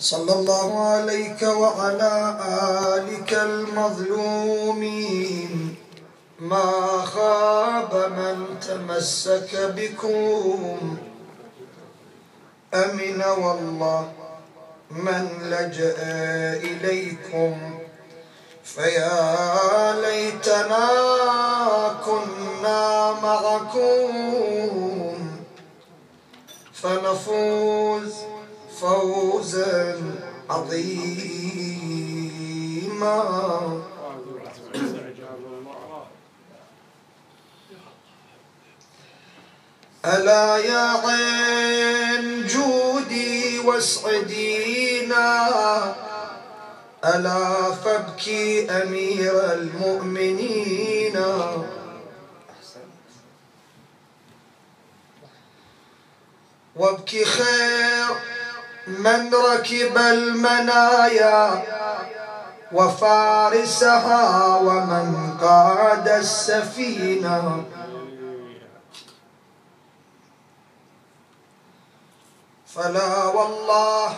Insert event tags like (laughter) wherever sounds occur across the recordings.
صلى الله عليك وعلى آلك المظلومين. ما خاب من تمسك بكم. أمن والله من لجأ إليكم. فيا ليتنا كنا معكم. فنفوز فوزا عظيما. ألا يا عين جودي واسعدينا ألا فابكي أمير المؤمنين. وابكي خير من ركب المنايا وفارسها ومن قاد السفينة. فلا والله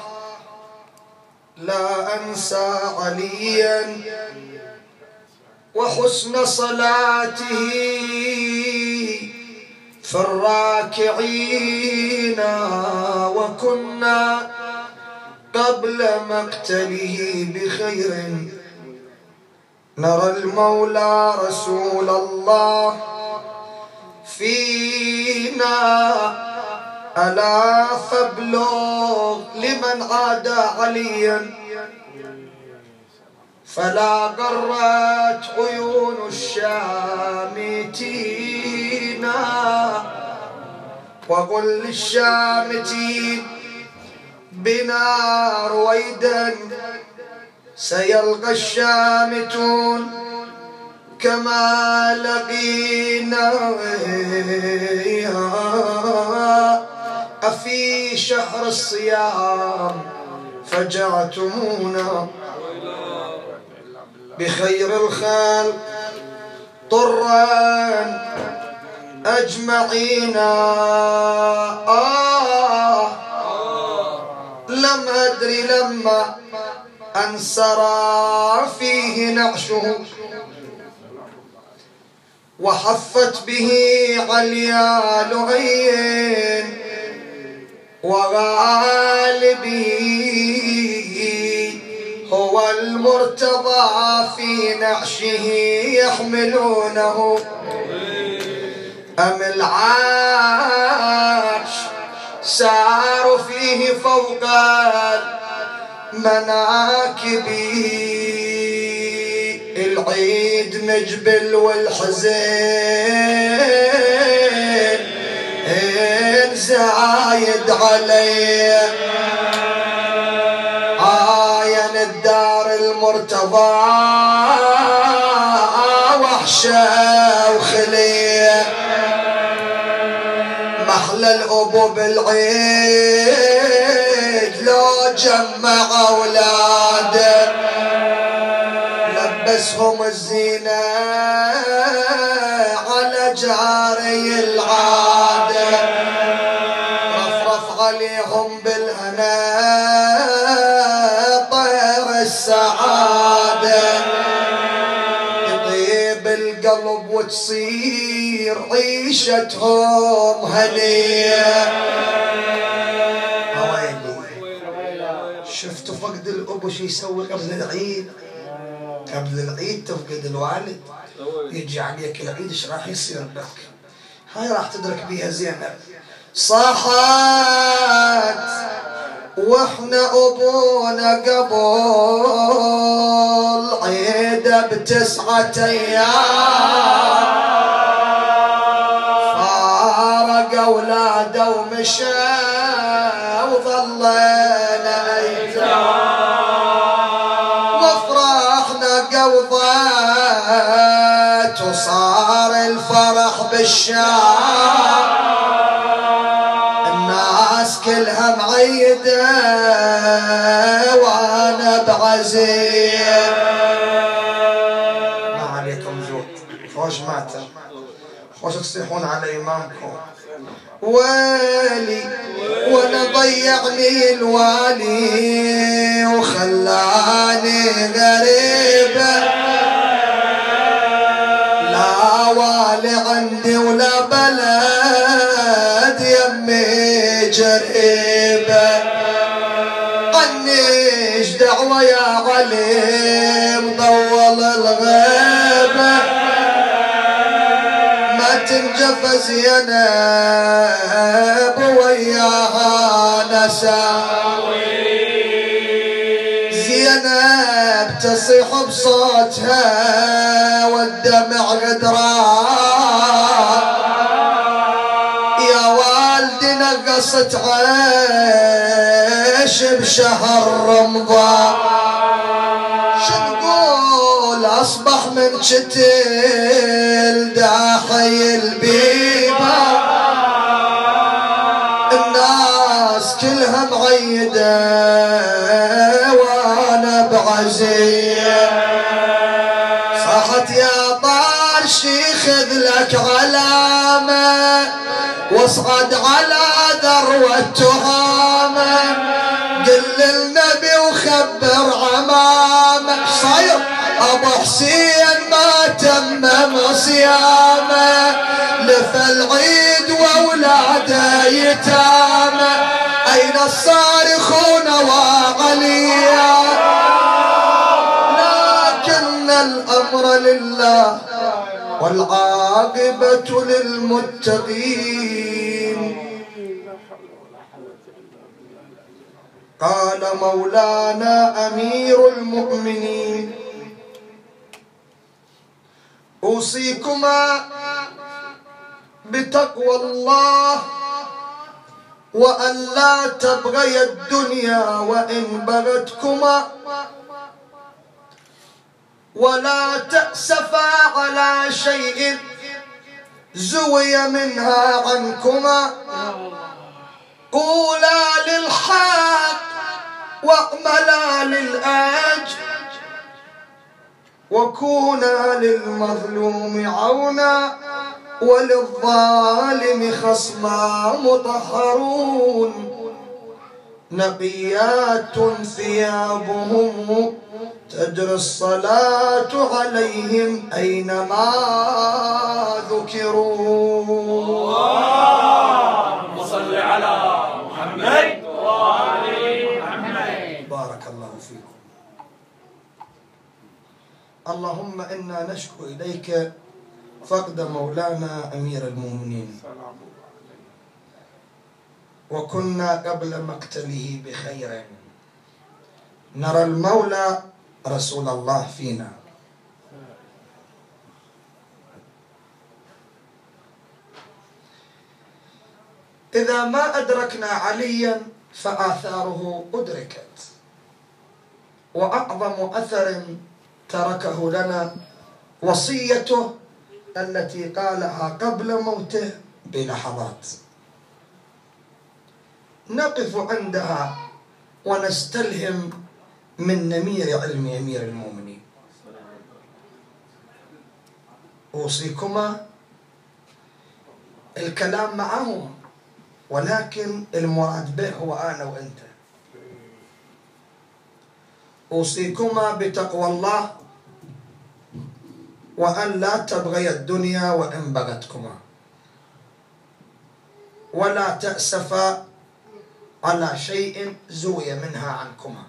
لا أنسى عليا وحسن صلاته في الراكعين. وكنا قبل مقتله بخير. نرى المولى رسول الله فينا. ألا فابلغ لمن عاد عليا. فلا قرت عيون الشامتين. وقل للشامتين بنا رويدا سيلقى الشامتون كما لقينا. أفي شهر الصيام فجعتمونا بخير الخلق طرا أجمعين. آه. لم أدري لما أنسرى فيه نعشه وحفت به عليا لغين وغالبي. هو المرتضى في نعشه يحملونه. أم العاش سار فيه فوق المناكب. العيد نجبل والحزين زايد علي عاين الدار المرتضى وحشة. الأبو بالعيد لو جمع أولاده لبسهم الزينة. وتصير عيشتهم هنية شفتوا فقد الأب شو يسوي قبل العيد؟ قبل العيد تفقد الوالد. يجي عليك العيد إيش راح يصير لك؟ هاي راح تدرك بيها زينب. صاحت وإحنا أبونا قبل عيده بتسعة أيام. فارق اولاده ومشى وظلينا ايتام وافرحنا قوضت وصار الفرح بالشام الناس كلها معيدة وأنا بعزية ما عليكم زود. خوش ماتم. خوش تصيحون على إمامكم. ويلي وأنا ضيعني الوالي وخلاني غريبة. لا والي عندي ولا بلد يمي جريبة. عنيش دعوة يا علي مطول الغيبة تنجف زينب وياها نساوي زينب تصيح بصوتها والدمع غدران يا والدي نقصت عيش بشهر رمضان. شنقول أصبح من شتل تمم صيامه لفى العيد وأولاده يتامى. أين الصارخون وعليا لكن الأمر لله والعاقبة للمتقين. قال مولانا أمير المؤمنين أوصيكما بتقوى الله وأن لا تبغي الدنيا وإن بغتكما ولا تأسفا على شيء زوي منها عنكما قولا للحق واعملا للأجر وكونا للمظلوم عونا وللظالم خصما مطهرون. نقيات ثيابهم تجري الصلاة عليهم أينما ذكروا. اللهم صل على اللهم إنا نشكو إليك فقد مولانا أمير المؤمنين. وكنا قبل مقتله بخير. نرى المولى رسول الله فينا. إذا ما أدركنا عليا فآثاره أدركت. وأعظم أثر تركه لنا وصيته التي قالها قبل موته بلحظات. نقف عندها ونستلهم من نمير علم أمير المؤمنين. أوصيكما الكلام معهم ولكن المراد به هو أنا وأنت. أوصيكما بتقوى الله وأن لا تبغي الدنيا وإن بغتكما. ولا تأسفا على شيء زوي منها عنكما.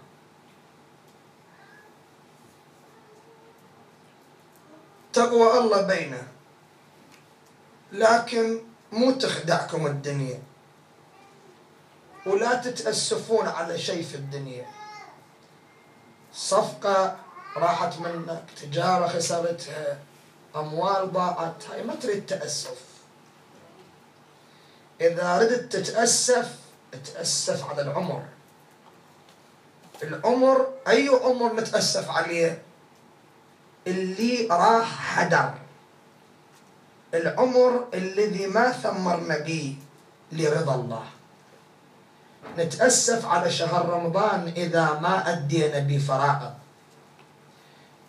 تقوى الله بينه. لكن مو تخدعكم الدنيا. ولا تتأسفون على شيء في الدنيا. صفقة راحت منك تجارة خسرتها أموال ضاعت. هاي ما تريد تأسف. إذا ردت تتأسف تأسف على العمر. العمر أي عمر نتأسف عليه؟ اللي راح حدر. العمر الذي ما ثمرنا به لرضا الله. نتأسف على شهر رمضان إذا ما أدينا بفرائض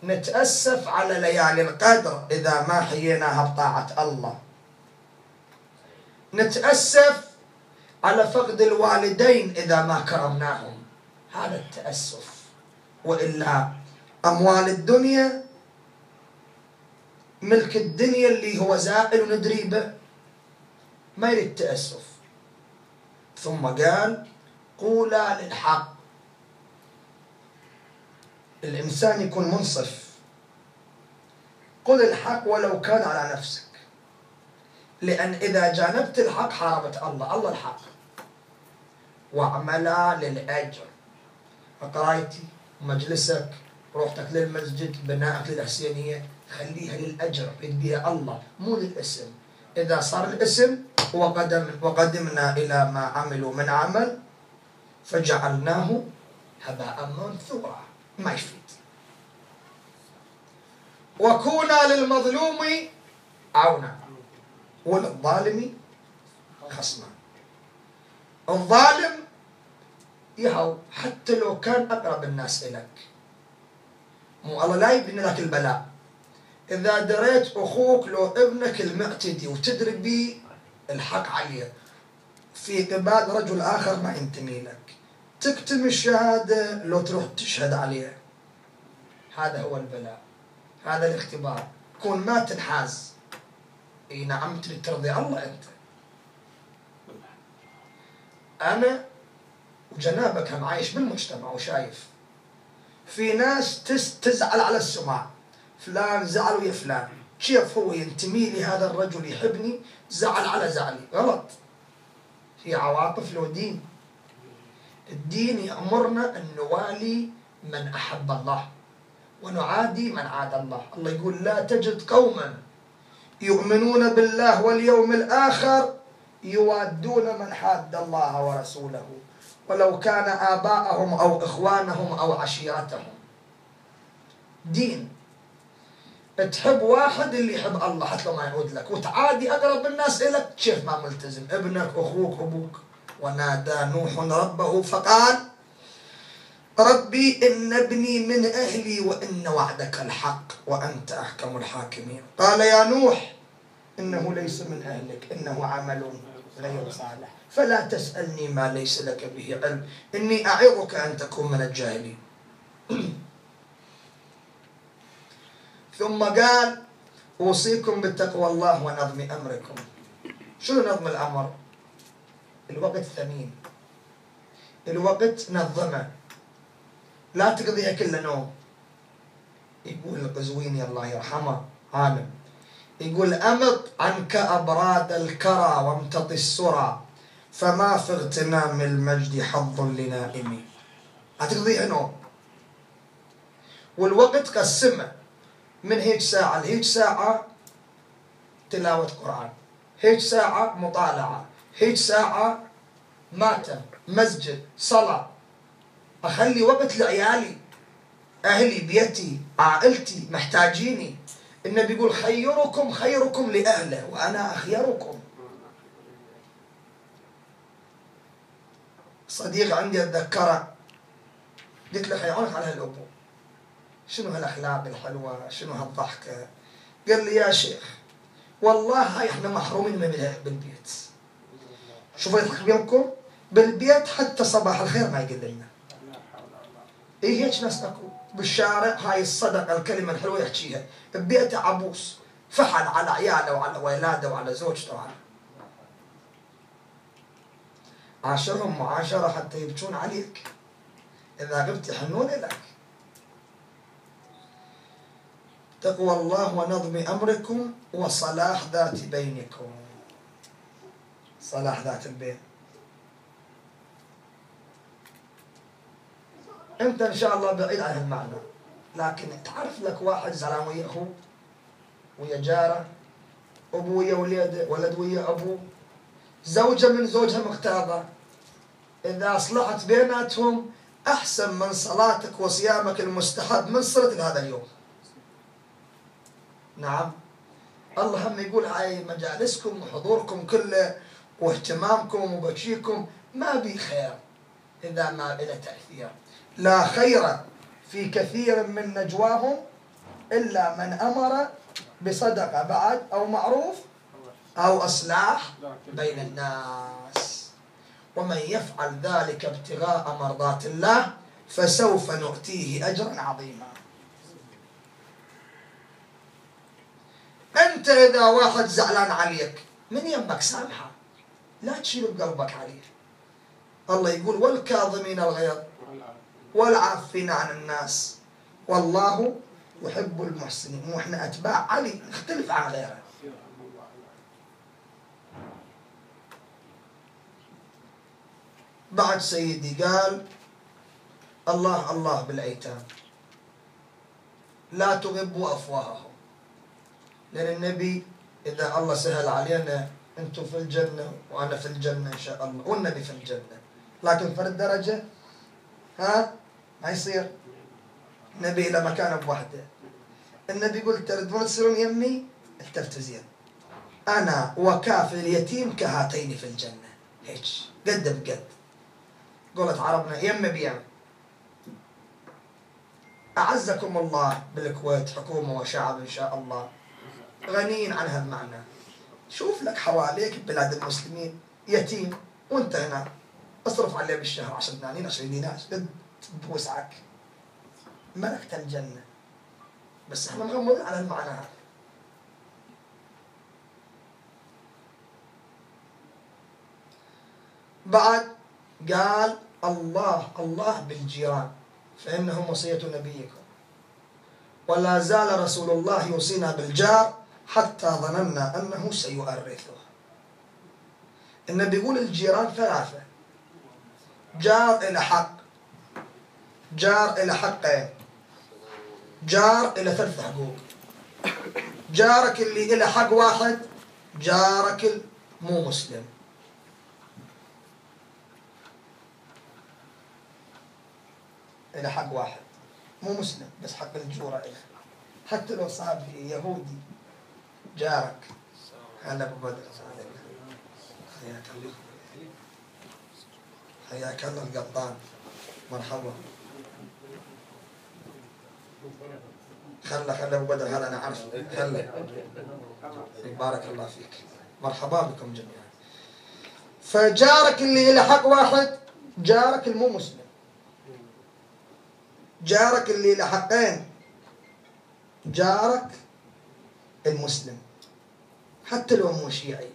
نتأسف على ليالي القدر إذا ما حييناها بطاعة الله. نتأسف على فقد الوالدين إذا ما كرمناهم. هذا التأسف. وإلا أموال الدنيا ملك الدنيا اللي هو زائل وندري به ما يريد تأسف. ثم قال قولا للحق. الإنسان يكون منصف. قل الحق ولو كان على نفسك. لأن إذا جانبت الحق حاربت الله. الله الحق. واعملا للأجر. قرايتي مجلسك روحتك للمسجد بنائك للحسينية خليها للأجر. بها الله مو للاسم. إذا صار الاسم وقدم وقدمنا إلى ما عملوا من عمل فجعلناه هباء منثورا. ما يفيد وكونا للمظلوم عونا وللظالم خصما. الظالم يهو حتى لو كان أقرب الناس إليك. مو الله لا يبني لك البلاء. إذا دريت أخوك لو ابنك المعتدي وتدري بي الحق عليه. في قبال رجل آخر ما ينتمي لك. تكتم الشهادة لو تروح تشهد عليه. هذا هو البلاء هذا الاختبار. كون ما تنحاز. إي نعم تريد ترضي الله أنت. أنا وجنابك هم عايش بالمجتمع وشايف. في ناس تزعل على السماع فلان زعل ويا فلان. كيف هو ينتمي لي هذا الرجل؟ يحبني؟ زعل على زعلي. غلط. في عواطف له دين. الدين يأمرنا أن نوالي من أحب الله ونعادي من عاد الله. الله يقول لا تجد قوما يؤمنون بالله واليوم الآخر يوادون من حاد الله ورسوله ولو كان آباءهم أو إخوانهم أو عشيرتهم. دين تحب واحد اللي يحب الله حتى ما يعود لك وتعادي أقرب الناس إليك. كيف ما ملتزم ابنك أخوك أبوك. ونادى نوح ربه فقال ربي إن ابني من أهلي وإن وعدك الحق وأنت أحكم الحاكمين. قال يا نوح إنه ليس من أهلك إنه عمل غير صالح. فلا تسألني ما ليس لك به علم إني أعظك أن تكون من الجاهلين. (clears throat) ثم قال أوصيكم بتقوى الله ونظم أمركم. شنو نظم الأمر؟ الوقت ثمين. الوقت نظمة. لا تقضيها كلها نوم. يقول القزويني الله يرحمه عالم يقول أمط عنك أبراد الكرى وامتط السرى فما في اغتنام المجد حظ لنائم. هتقضيها نوم. والوقت قسمه. من هيك ساعة لهيك ساعة تلاوة قرآن. هيك ساعة مطالعة. هيك ساعة ماتم مسجد صلاة أخلي وقت لعيالي أهلي بيتي عائلتي محتاجيني. النبي يقول خيركم خيركم لأهله وأنا أخيركم. صديق عندي أتذكره. قلت له حيعونك على هالأبو. شنو هالأخلاق الحلوة؟ شنو هالضحكة؟ قال لي يا شيخ والله هاي إحنا محرومين منها بالبيت شوفوا يضحك بينكم بالبيت حتى صباح الخير ما يقول لنا. إيه هيك ناس اكو بالشارع هاي الصدقة الكلمة الحلوة يحكيها. ببيته عبوس فحل على عياله وعلى ولاده وعلى زوجته وعلى عاشرهم معاشرة حتى يبكون عليك. إذا غبت يحنون لك. تقوى الله ونظم أمركم وصلاح ذات بينكم. صلاح ذات البين انت ان شاء الله بعيد عن المعنى لكن تعرف لك واحد زعلان ويا اخوه ويا جارة ابوه ويا ولده ولد ويا ابوه زوجة من زوجها مغتابة إذا أصلحت بيناتهم أحسن من صلاتك وصيامك المستحب من صلة هذا اليوم. نعم. الله هم يقول هاي مجالسكم وحضوركم كله واهتمامكم وبكيكم ما بي خير إذا ما إلى تأثير. لا خير في كثير من نجواهم إلا من أمر بصدقة بعد أو معروف أو إصلاح بين الناس. ومن يفعل ذلك ابتغاء مرضات الله فسوف نؤتيه أجرا عظيما. أنت إذا واحد زعلان عليك من يمك سامحة؟ لا تشيل بقلبك عليه. الله يقول والكاظمين الغيظ والعافين عن الناس. والله يحب المحسنين. وإحنا أتباع علي نختلف عن غيره. بعد سيدي قال الله الله بالأيتام. لا تغبوا أفواههم. لأن النبي إذا الله سهل علينا أنتم في الجنة وأنا في الجنة إن شاء الله والنبي في الجنة. لكن فرد درجة ها؟ ما يصير. النبي إلى مكان بوحده. النبي يقول تردون تصيرون يمي التفتوا زين. أنا وكافل اليتيم كهاتين في الجنة. هيك قد بقد. قولت عربنا يم بيم أعزكم الله بالكويت حكومة وشعب إن شاء الله. غنيين عن هذا المعنى شوف لك حواليك بلاد المسلمين يتيم وانت هنا. اصرف عليه بالشهر 10 دنانير 20 دينار بوسعك ملكت الجنة. بس إحنا مغمضين على المعنى. هذا بعد قال الله الله بالجيران فإنهم وصية نبيكم. ولا زال رسول الله يوصينا بالجار حتى ظننا أنه سيؤرثه. النبي يقول الجيران ثلاثة. جار إلى حق. جار إلى حقين. جار إلى ثلاث حقوق. جارك اللي إلى حق واحد جارك مو مسلم. إلى حق واحد. مو مسلم بس حق الجورة إله حتى لو صار يهودي جارك. هلا أبو بدر. حياك الله. حياك الله القطان مرحبا. خلى خلى أبو بدر. هلا أنا عارف. خلى بارك الله فيك. مرحبا بكم جميعا. فجارك اللي له حق واحد جارك المو مسلم. جارك اللي له حقين جارك المسلم. حتى لو مو شيعي.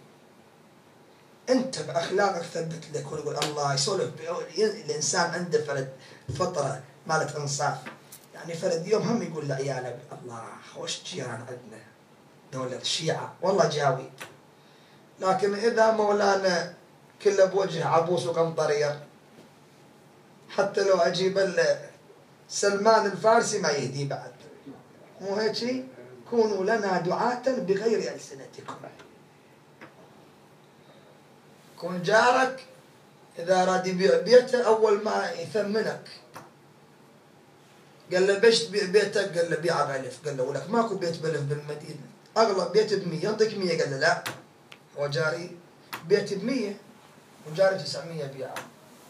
أنت بأخلاقك ثبت لك ويقول الله يسولف الإنسان عنده فرد فطرة مالت إنصاف. يعني فرد يوم هم يقول لعياله الله خوش جيران عندنا؟ دولة الشيعة والله جاوي. لكن إذا مولانا كله بوجه عبوس وقمطرير حتى لو أجيب سلمان الفارسي ما يهدي بعد. مو هيك كونوا لنا دعاة بغير ألسنتكم. كون جارك إذا أراد يبيع بيته أول ما يثمنك. قال له بيش تبيع بيتك؟ قال له بيعه بألف. قال له ولك ماكو بيت بألف بالمدينة. أغلى بيت بمية. يعطيك مية؟ قال له لا. هو جاري. بيت بمية. وجاري تسعمية بيعة.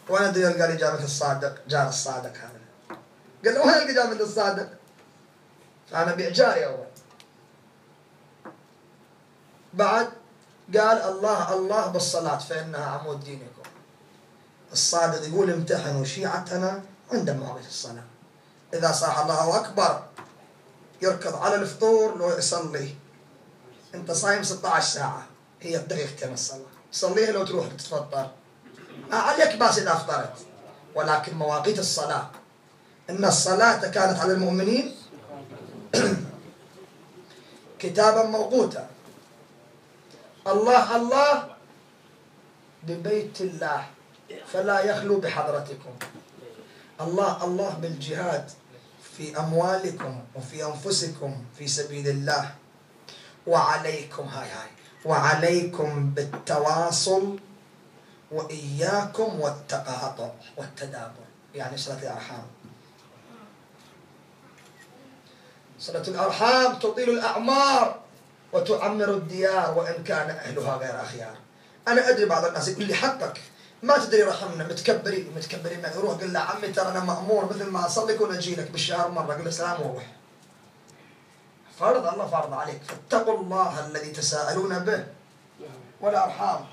وأنا ادري قال لي جارك الصادق؟ جار الصادق هذا. قال له وين القى جار الصادق؟ فانا بيع جاري أول. بعد قال الله الله بالصلاة فإنها عمود دينكم. الصادق يقول امتحنوا شيعتنا عند مواقف الصلاة. إذا صاح الله أكبر يركض على الفطور لو يصلي. أنت صايم 16 ساعة هي دقيقتين الصلاة؟ صليها لو تروح تتفطر. ما عليك باس إذا أفطرت ولكن مواقيت الصلاة. إن الصلاة كانت على المؤمنين. (clears throat) كتابا موقوتا. الله الله ببيت الله فلا يخلو بحضرتكم. الله الله بالجهاد في أموالكم وفي أنفسكم في سبيل الله. وعليكم هاي هاي وعليكم بالتواصل وإياكم والتقاطع والتدابر. يعني صلة الأرحام. صلة الأرحام تطيل الأعمار. وتعمر الديار وإن كان أهلها غير أخيار. أنا أدري بعض الناس يقول لي حقك. ما تدري رحمنا متكبرين متكبرين ما يروح قل له عمي ترى أنا مأمور مثل ما أصلي كون أجي لك بالشهر مرة. قل له سلام وروح. فرض الله فرض عليك. فاتقوا الله الذي تساءلون به ولا أرحام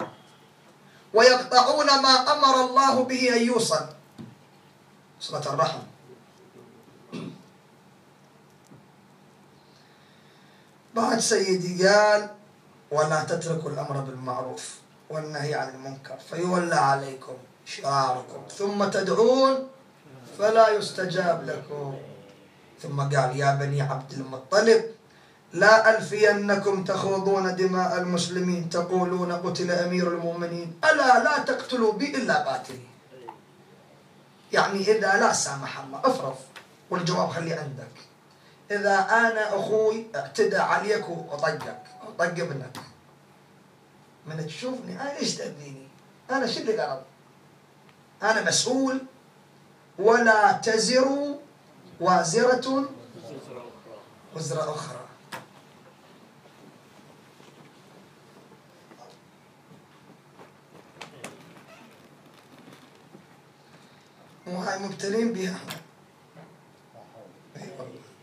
ويقطعون ما أمر الله به أن يوصل. صلة الرحم. بعد سيدي قال ولا تتركوا الأمر بالمعروف والنهي عن المنكر فيولى عليكم شعاركم. ثم تدعون فلا يستجاب لكم. ثم قال يا بني عبد المطلب لا ألفينكم تخوضون دماء المسلمين تقولون قتل أمير المؤمنين. ألا لا تقتلوا بي إلا قاتلي. يعني إذا لا سامح الله افرض. والجواب خلي عندك. إذا أنا أخوي اعتدى عليك وطقك طق ابنك. من تشوفني أنا ليش تأذيني؟ أنا شو اللي غلط أنا مسؤول ولا تزر وازرة وزر أخرى. وهاي مبتلين بها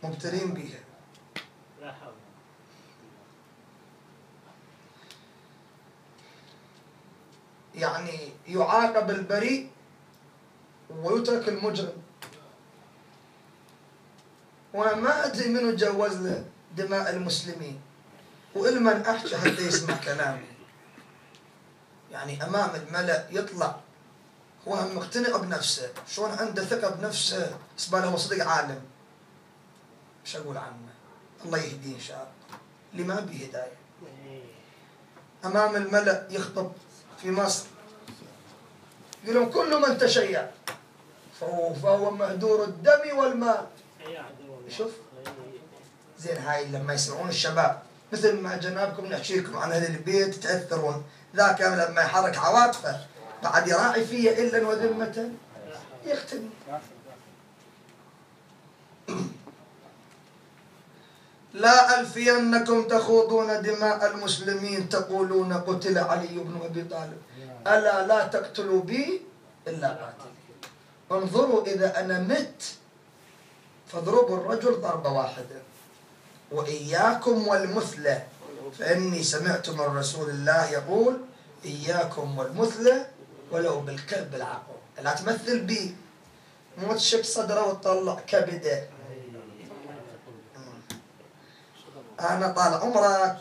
مبتلين بها لا حول. يعني يعاقب البريء ويترك المجرم. وأنا ما أدري منو جوز له دماء المسلمين. والمن أحكي حتى يسمع كلامي. يعني أمام الملأ يطلع. هو مقتنع بنفسه. شلون عنده ثقة بنفسه. له هو صدق عالم. إيش أقول عنه الله يهديه إن شاء الله. اللي ما به هدايه أمام الملأ يخطب في مصر. يقول لهم كل من تشيع. فهو, فهو مهدور الدم والمال شوف. زين هاي لما يسمعون الشباب. مثل ما جنابكم نحكي لكم عن أهل البيت تاثرون ذاك لما يحرك عواطفه بعد يراعي فيه إلا وذمة. يقتلني لا ألفينكم تخوضون دماء المسلمين تقولون قتل علي بن أبي طالب. ألا لا تقتلوا بي إلا قاتلي انظروا إذا أنا مت فاضربوا الرجل ضربة واحدة. وإياكم والمثلة. فإني سمعت من رسول الله يقول إياكم والمثلة ولو بالكلب العقل. لا تمثل بي. مو تشق صدره وتطلع كبده. أنا طال عمرك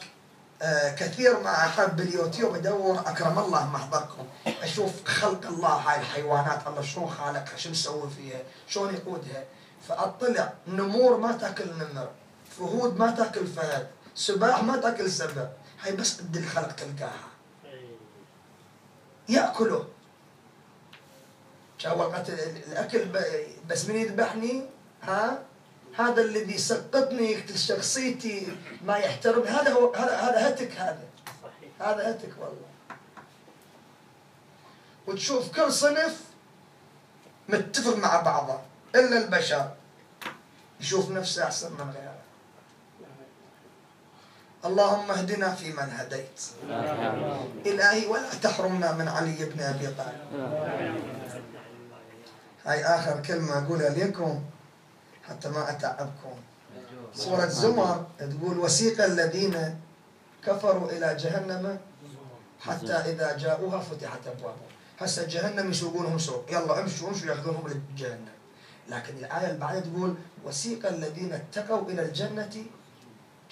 آه، كثير ما احب اليوتيوب ادور أكرم الله محضركم. أشوف خلق الله هاي الحيوانات الله شلون خالقها شو مسوي فيها شلون يقودها. فأطلع نمور ما تأكل نمر فهود ما تأكل فهد سباح ما تأكل سبع هاي بس قد الخلق تلقاها. يأكلوا. شاو وقت الأكل ب- بس من يذبحني؟ ها؟ هذا الذي يسقطني يقتل شخصيتي ما يحترم. هذا هو هذا هذا هتك هذا. هذا هتك والله. وتشوف كل صنف متفق مع بعضه إلا البشر. يشوف نفسه أحسن من غيره. اللهم اهدنا فيمن هديت. إلهي ولا تحرمنا من علي بن أبي طالب. هاي آخر كلمة أقولها لكم. حتى ما أتعبكم. سورة زمر تقول وسيق الذين كفروا إلى جهنم حتى إذا جاءوها فتحت ابوابها هسه جهنم يسوقونهم سوق. يلا امشوا امشوا ياخذونهم لجهنم لكن الآية اللي بعدها تقول وسيق الذين اتقوا إلى الجنة.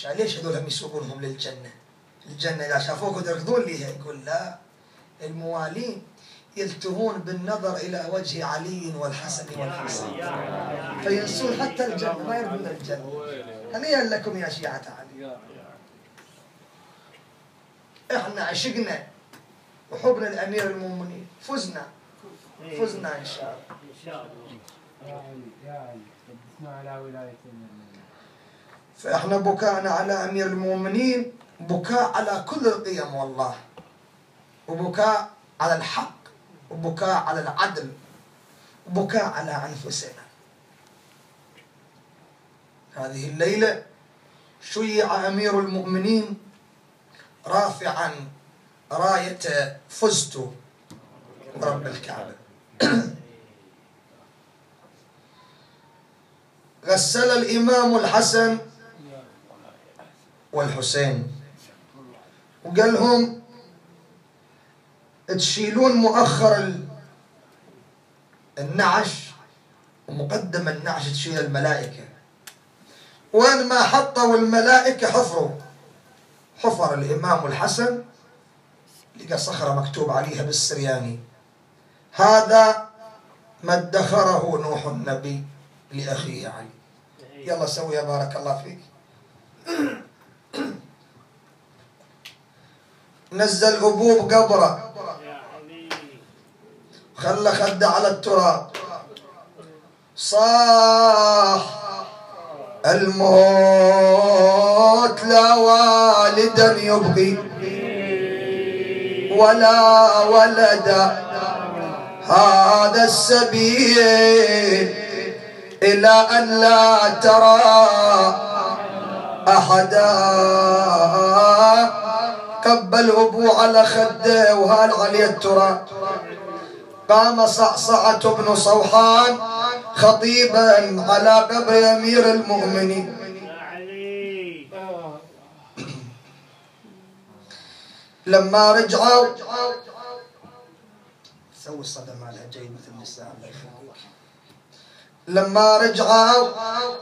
قال ليش هذول هم يسوقونهم للجنة؟ الجنة إذا شافوك يركضون ليها. يقول لا. الموالين يلتهون بالنظر إلى وجه علي والحسن والحسين فينسون حتى الجنه ما يرضون الجنه هنيئا لكم يا شيعة علي. إحنا عشقنا وحبنا لامير المؤمنين. فزنا. فزنا إن شاء الله. فإحنا بكاءنا على أمير المؤمنين بكاء على كل القيم والله. وبكاء على الحق. وبكاء على العدل وبكاء على أنفسنا. هذه الليلة شيع أمير المؤمنين رافعا راية فزت برب الكعبة. غسل الإمام الحسن والحسين. وقال لهم تشيلون مؤخر ال- النعش ومقدم النعش تشيل الملائكة. وين ما حطوا الملائكة حفروا. حفر الإمام الحسن لقى صخرة مكتوب عليها بالسرياني. هذا ما ادخره نوح النبي لأخيه علي. يلا سوي بارك الله فيك. نزل أبوب قبره. خلى خده على التراب. صاح الموت لا والدا يبقي ولا ولدا. هذا السبيل إلى أن لا ترى أحدا. قبل أبو على خده وهال عليه التراب. قام صعصعة بن صوحان خطيبا على قبر أمير المؤمنين. لما رجعوا سوي الصدى مالها جاي مثل النساء لما رجعوا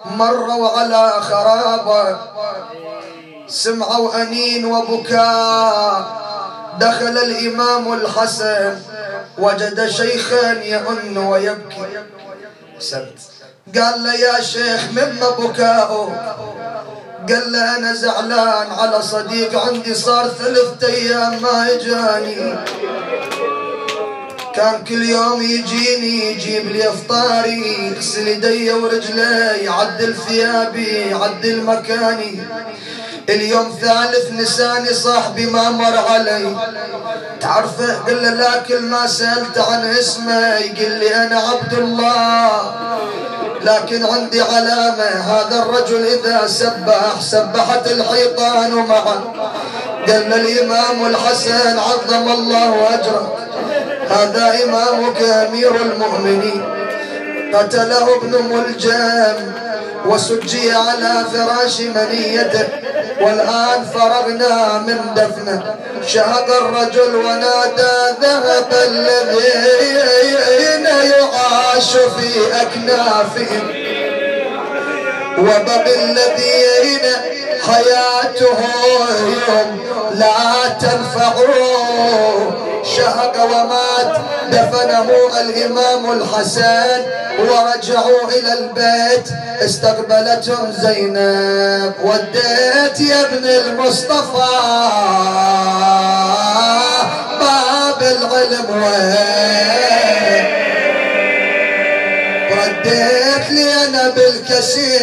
مروا على خرابة. سمعوا أنين وبكاء. دخل الإمام الحسن وجد شيخا يئن ويبكي. سمت قال له يا شيخ مما بكاؤك؟ قال له أنا زعلان على صديق عندي صار ثلاثة أيام ما إجاني. كان كل يوم يجيني يجيب لي إفطاري يغسل يدي ورجلي يعدل ثيابي يعدل مكاني. اليوم ثالث نساني صاحبي ما مر علي. تعرفه قل له لكن ما سألت عن اسمه يقول لي أنا عبد الله. لكن عندي علامة هذا الرجل إذا سبح سبحت الحيطان معه. قال الإمام الحسن عظم الله أجره. هذا إمامك أمير المؤمنين. قتله ابن ملجم. وسجي على فراش منيته والآن فرغنا من دفنه. شهق الرجل ونادى ذهب الذين يعاش في أكنافهم. وبقي الذين حياتهم لا تنفع شهق ومات دفنه الإمام الحسن ورجعوا إلى البيت استقبلتهم زينب وديت يا ابن المصطفى. باب العلم وين؟ رديت لي أنا بالكثير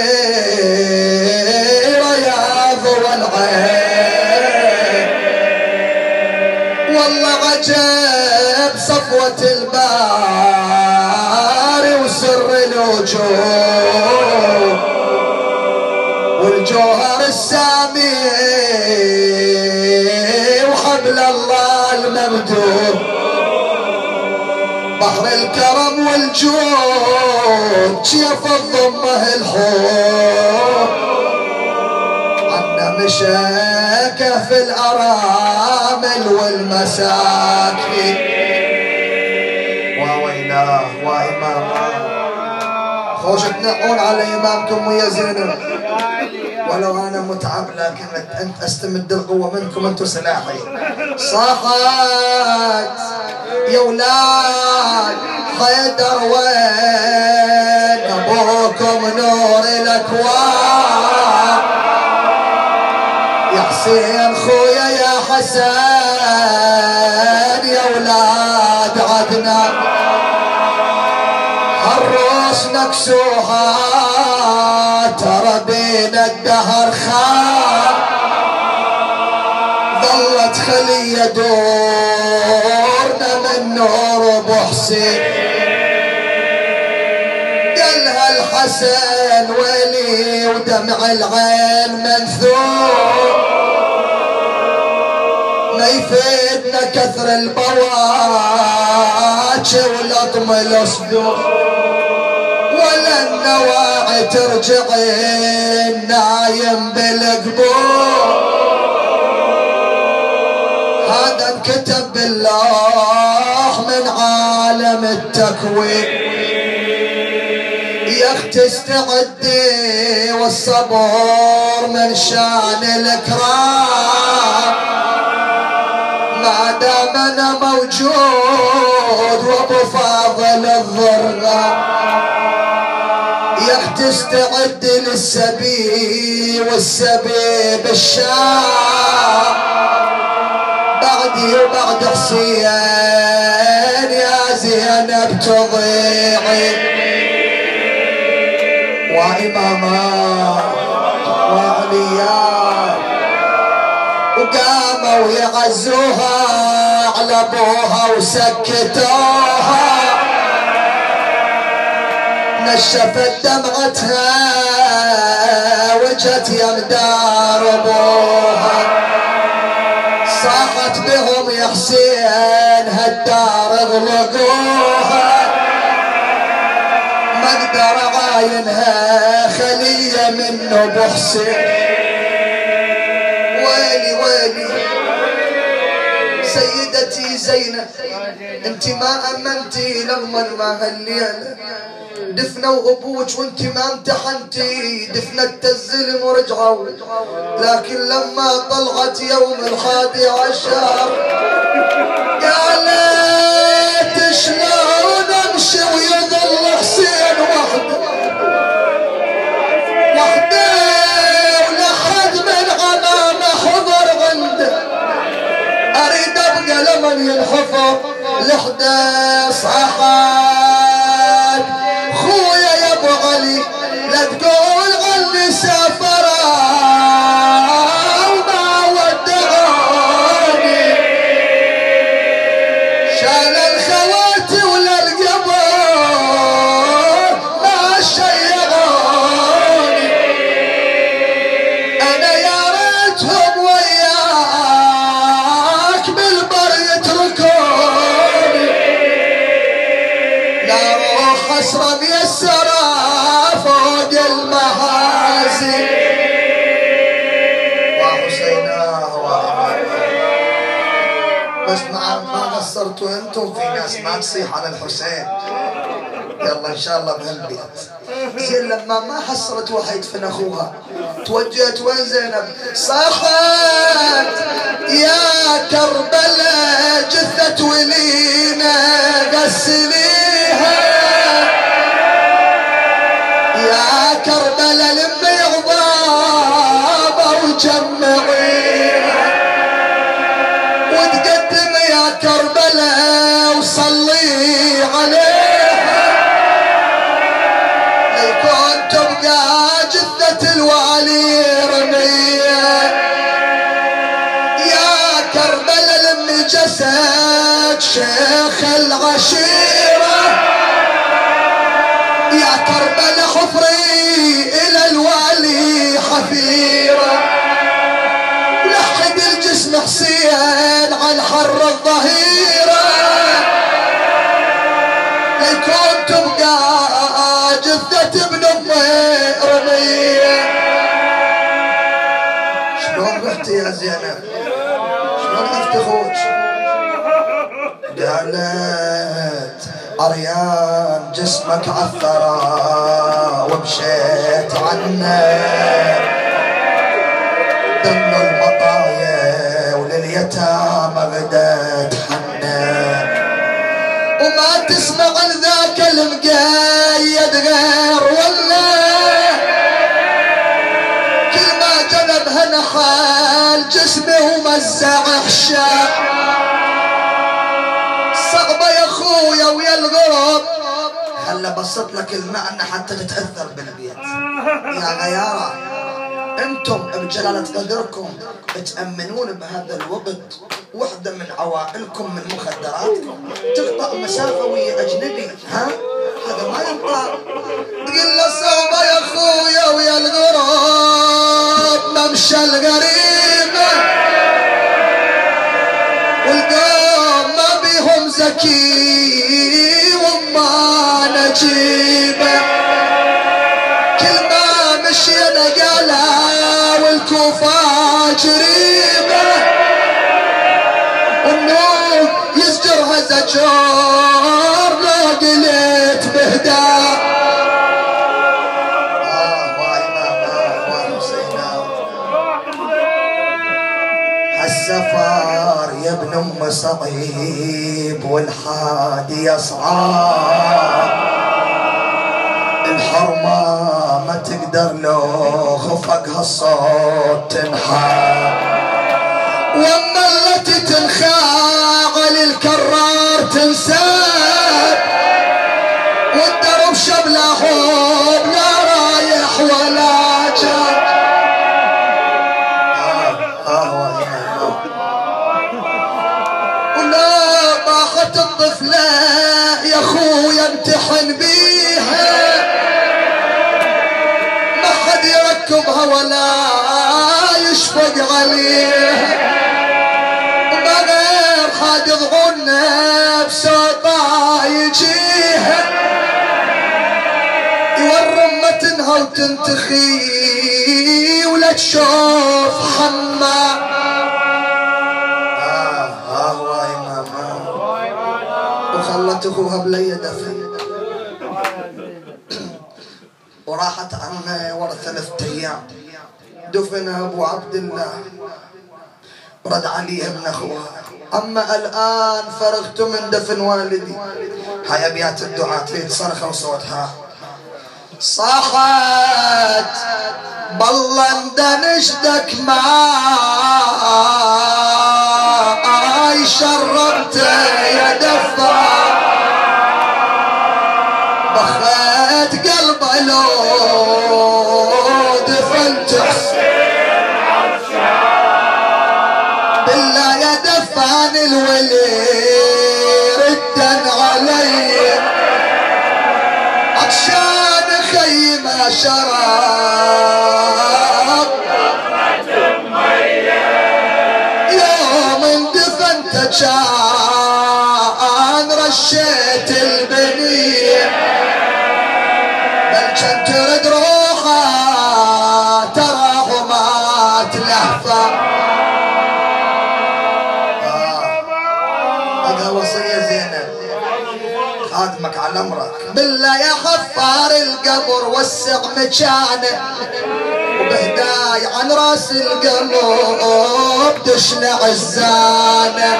يا ضوى العين. والله عجب. صفوة الباري وسر الوجوه والجوهر السامي وحبل الله الممدود. بحر الكرم والجود كيف الضمة الحب عنا مشاكة في الأرامل والمساكين. وويلاه وإمامه خوش تنقون على إمامكم ويا زينب. ولو أنا متعب لكن أنت أستمد القوة منكم أنتم سلاحي. صاحت يا ولاد حيدر وين؟ أبوكم نور الأكوان. يا حسين خويا يا حسن نكسوها ترى بين الدهر خان ظلت خلية دورنا من نور ابو حسين قالها الحسن ويلي ودمع العين منثور. ما يفيدنا كثر البواكي ولطم الصدور النواعي ترجعين نايم بالقبور هذا انكتب بالله من عالم التكوين. يا أختي استعدي والصبر من شأن الإكرام. ما دام أنا موجود وأبو فاضل الضرغام استعدي للسبي والسبي بالشام. بعدي وبعد حسين يا زينب تضيعي وإماما وعليا وقاموا يعزوها على أبوها وسكتوها. نشفت دمعتها وجت يمدار أبوها. صاحت بهم يا حسين هالدار أغلقوها. ما أقدر أعاينها خلية منه بحسين ويلي ويلي. سيدتي زينب انت ما أمنتي لما ما هالليلة دفنوا أبوك وانت ما امتحنتي. دفنت الزلم ورجعوا. لكن لما طلعت يوم الحادي عشر قالت شلون امشي ويظل حسين وحده. وحده ولحد من حضر عنده. أريد لمن ينحفر. لحده صحات ما تصيح على الحسين. يلا إن شاء الله بهالبيت زين لما ما حصلت واحد في أخوها. توجهت وين زينب؟ صاحت يا كربلاء جثة ولينا غسليها جسد شيخ العشيرة. يا كربلاء حفري إلى الوالي حفيرة. لحد الجسم حسين عن حر الظهيرة. ليكون تبقى جثة جسمك عثرة ومشيت عنه ضمن بسط لك المعنى حتى تتأثر بالبيت. يا غيارة أنتم بجلالة قدركم تأمنون بهذا الوقت وحدة من عوائلكم من مخدراتكم تقطع مسافة ويا أجنبي ها؟ جريبة والنور يزجرها زجار لو قلت بهداه آه هالسفر يا ابن أم صعيب والحادي يصعب الحرمة ما تقدر لو خفقها الصوت تنحى. وأما التي تنخاعل الكرار تنساب وما غير حد يضغن نفسه يجيها يورم وتنتخي ولا تشوف حما آه آه واي ماما وخلت اخوها بلي دفن وراحت عنها ورا ثلاثة أيام دفنها أبو عبد الله. رد علي ابن اخوها أما الآن فرغت من دفن والدي. هاي ابيات الدعاء تريد صرخة وصوتها. صاحت. بالله اندنشدك معاي شربت يا دفا. شرب يوم اندفنت كان رشيت البنية بل كان ترد القبر وسع مكانه وبهداي عن راس القلب تشنع الزانة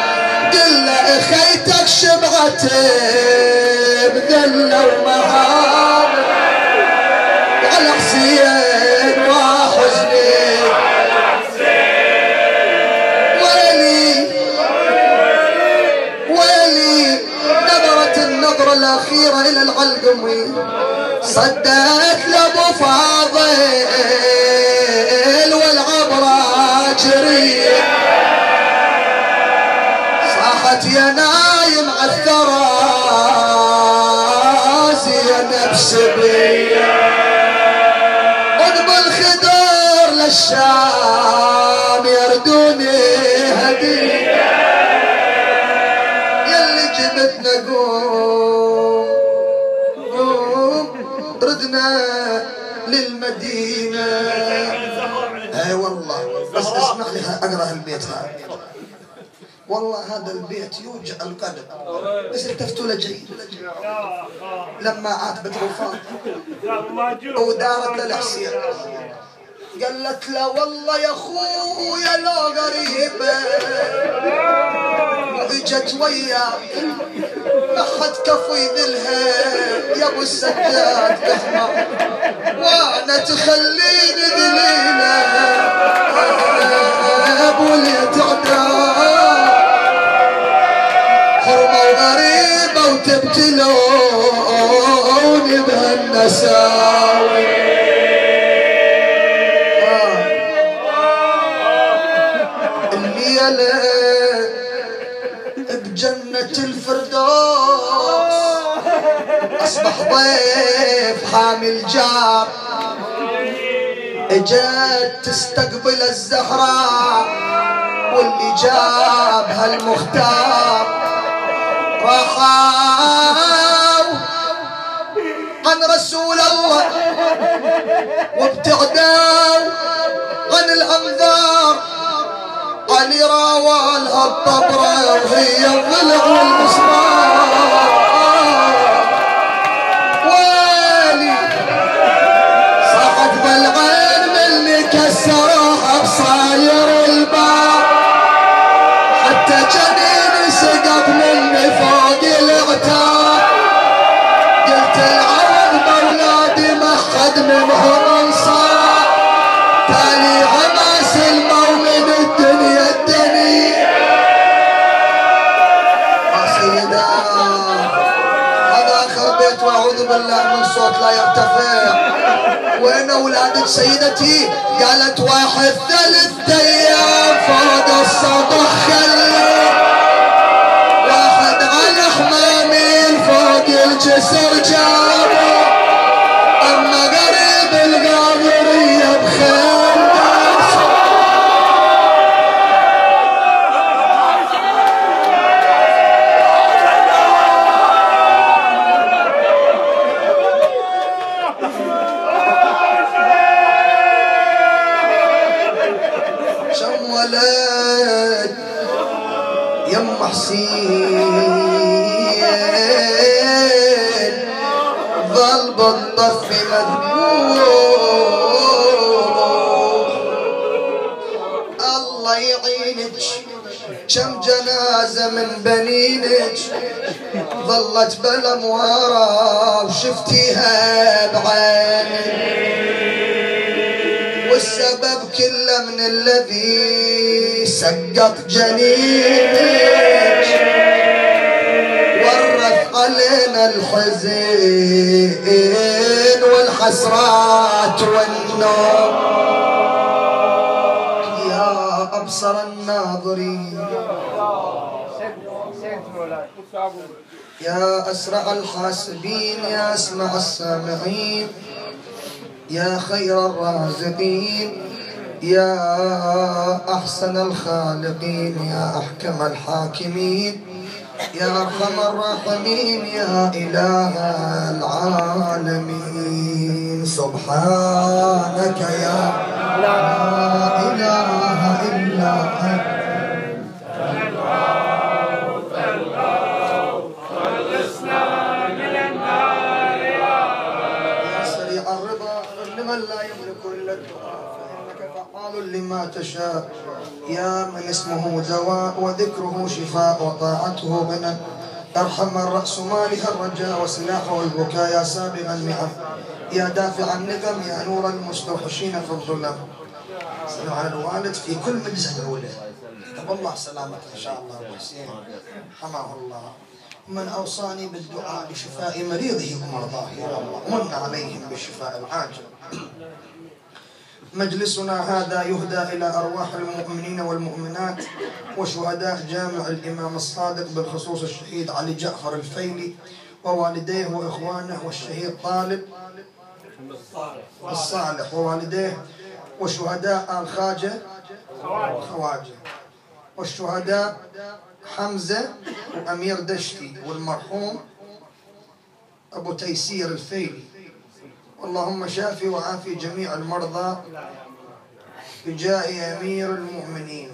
قل له خيتك شبعت بذلة ومهانة على حسين وحزني. ويلي ويلي نظرت النظرة الأخيرة إلى العلقمي صدت لأبو فاضل والعبرة جرية صاحت يا نايم على الثرى زينب سبية قطب الخدر للشام للمدينة. اي والله بس اسمح لي اقرا البيت هذا. والله هذا البيت يوجع القلب. بس التفتوا له جيد. لما عاتبت وفاة ودارت للحسين قالت له والله يا اخويا لو قريبه وإجت وياك ما حد كفو يذلها يا أبو السداد تحمر وأنا تخليني ذليلة. أبو اليتعدى حرمة وغريبة وتبتلوني بهالنساوي أصبح ضيف حامل جار. إجت تستقبل الزهراء واللي جابها المختار راحوا عن رسول الله وابتعدوا عن الأنظار. علي راوالها الطبرة وهي الضلع والمسمار يرتفع وين اولادك سيدتي قالت واحد ثلاث أيام فوق السطح خلي واحد على حمامين فوق الجسر جابه كم جنازة من بنينك ظلت بلا موارى وشفتيها بعينك. والسبب كله من الذي سقط جنينك. ورث علينا الحزن والحسرات والنوم. أبصر الناظرين. يا أسرع الحاسبين يا أسمع السامعين. يا خير الرازقين يا أحسن الخالقين يا أحكم الحاكمين. يا أرحم الراحمين يا إله العالمين. سبحانك يا لا إله تشاء يا من اسمه دواء وذكره شفاء وطاعته غنى أرحم من رأس مالها الرجاء وسلاحه البكاء يا سابغ النعم يا دافع النقم يا نور المستوحشين في الظلم صلوا على الوالد في كل مجلس ادعو له طب الله سلامته إن شاء الله حسين. حماه الله. من أوصاني بالدعاء لشفاء مريضه ومرضاه. يا الله من عليهم بالشفاء العاجل. مجلسنا هذا يهدى إلى أرواح المؤمنين والمؤمنات وشهداء جامع الإمام الصادق بالخصوص الشهيد علي جعفر الفيلي ووالديه وإخوانه والشهيد طالب الصالح ووالديه وشهداء آل خاجة خواجة. والشهداء حمزة وأمير دشتي. والمرحوم أبو تيسير الفيلي اللهم شافي وعافي جميع المرضى بجاه أمير المؤمنين.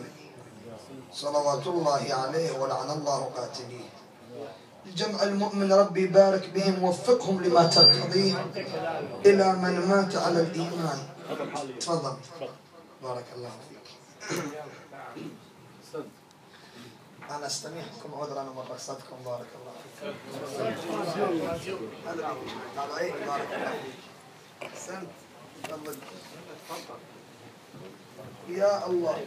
صلوات الله عليه ولعن الله قاتليه. جمع المؤمن ربي يبارك بهم وفقهم لما ترتضيه إلى من مات على الإيمان. تفضل. بارك الله فيك. أنا أستميحكم عذرا ومقصدكم بارك الله هذا هذا عيب بارك الله فيك. أحسنت. تفضل. يا الله.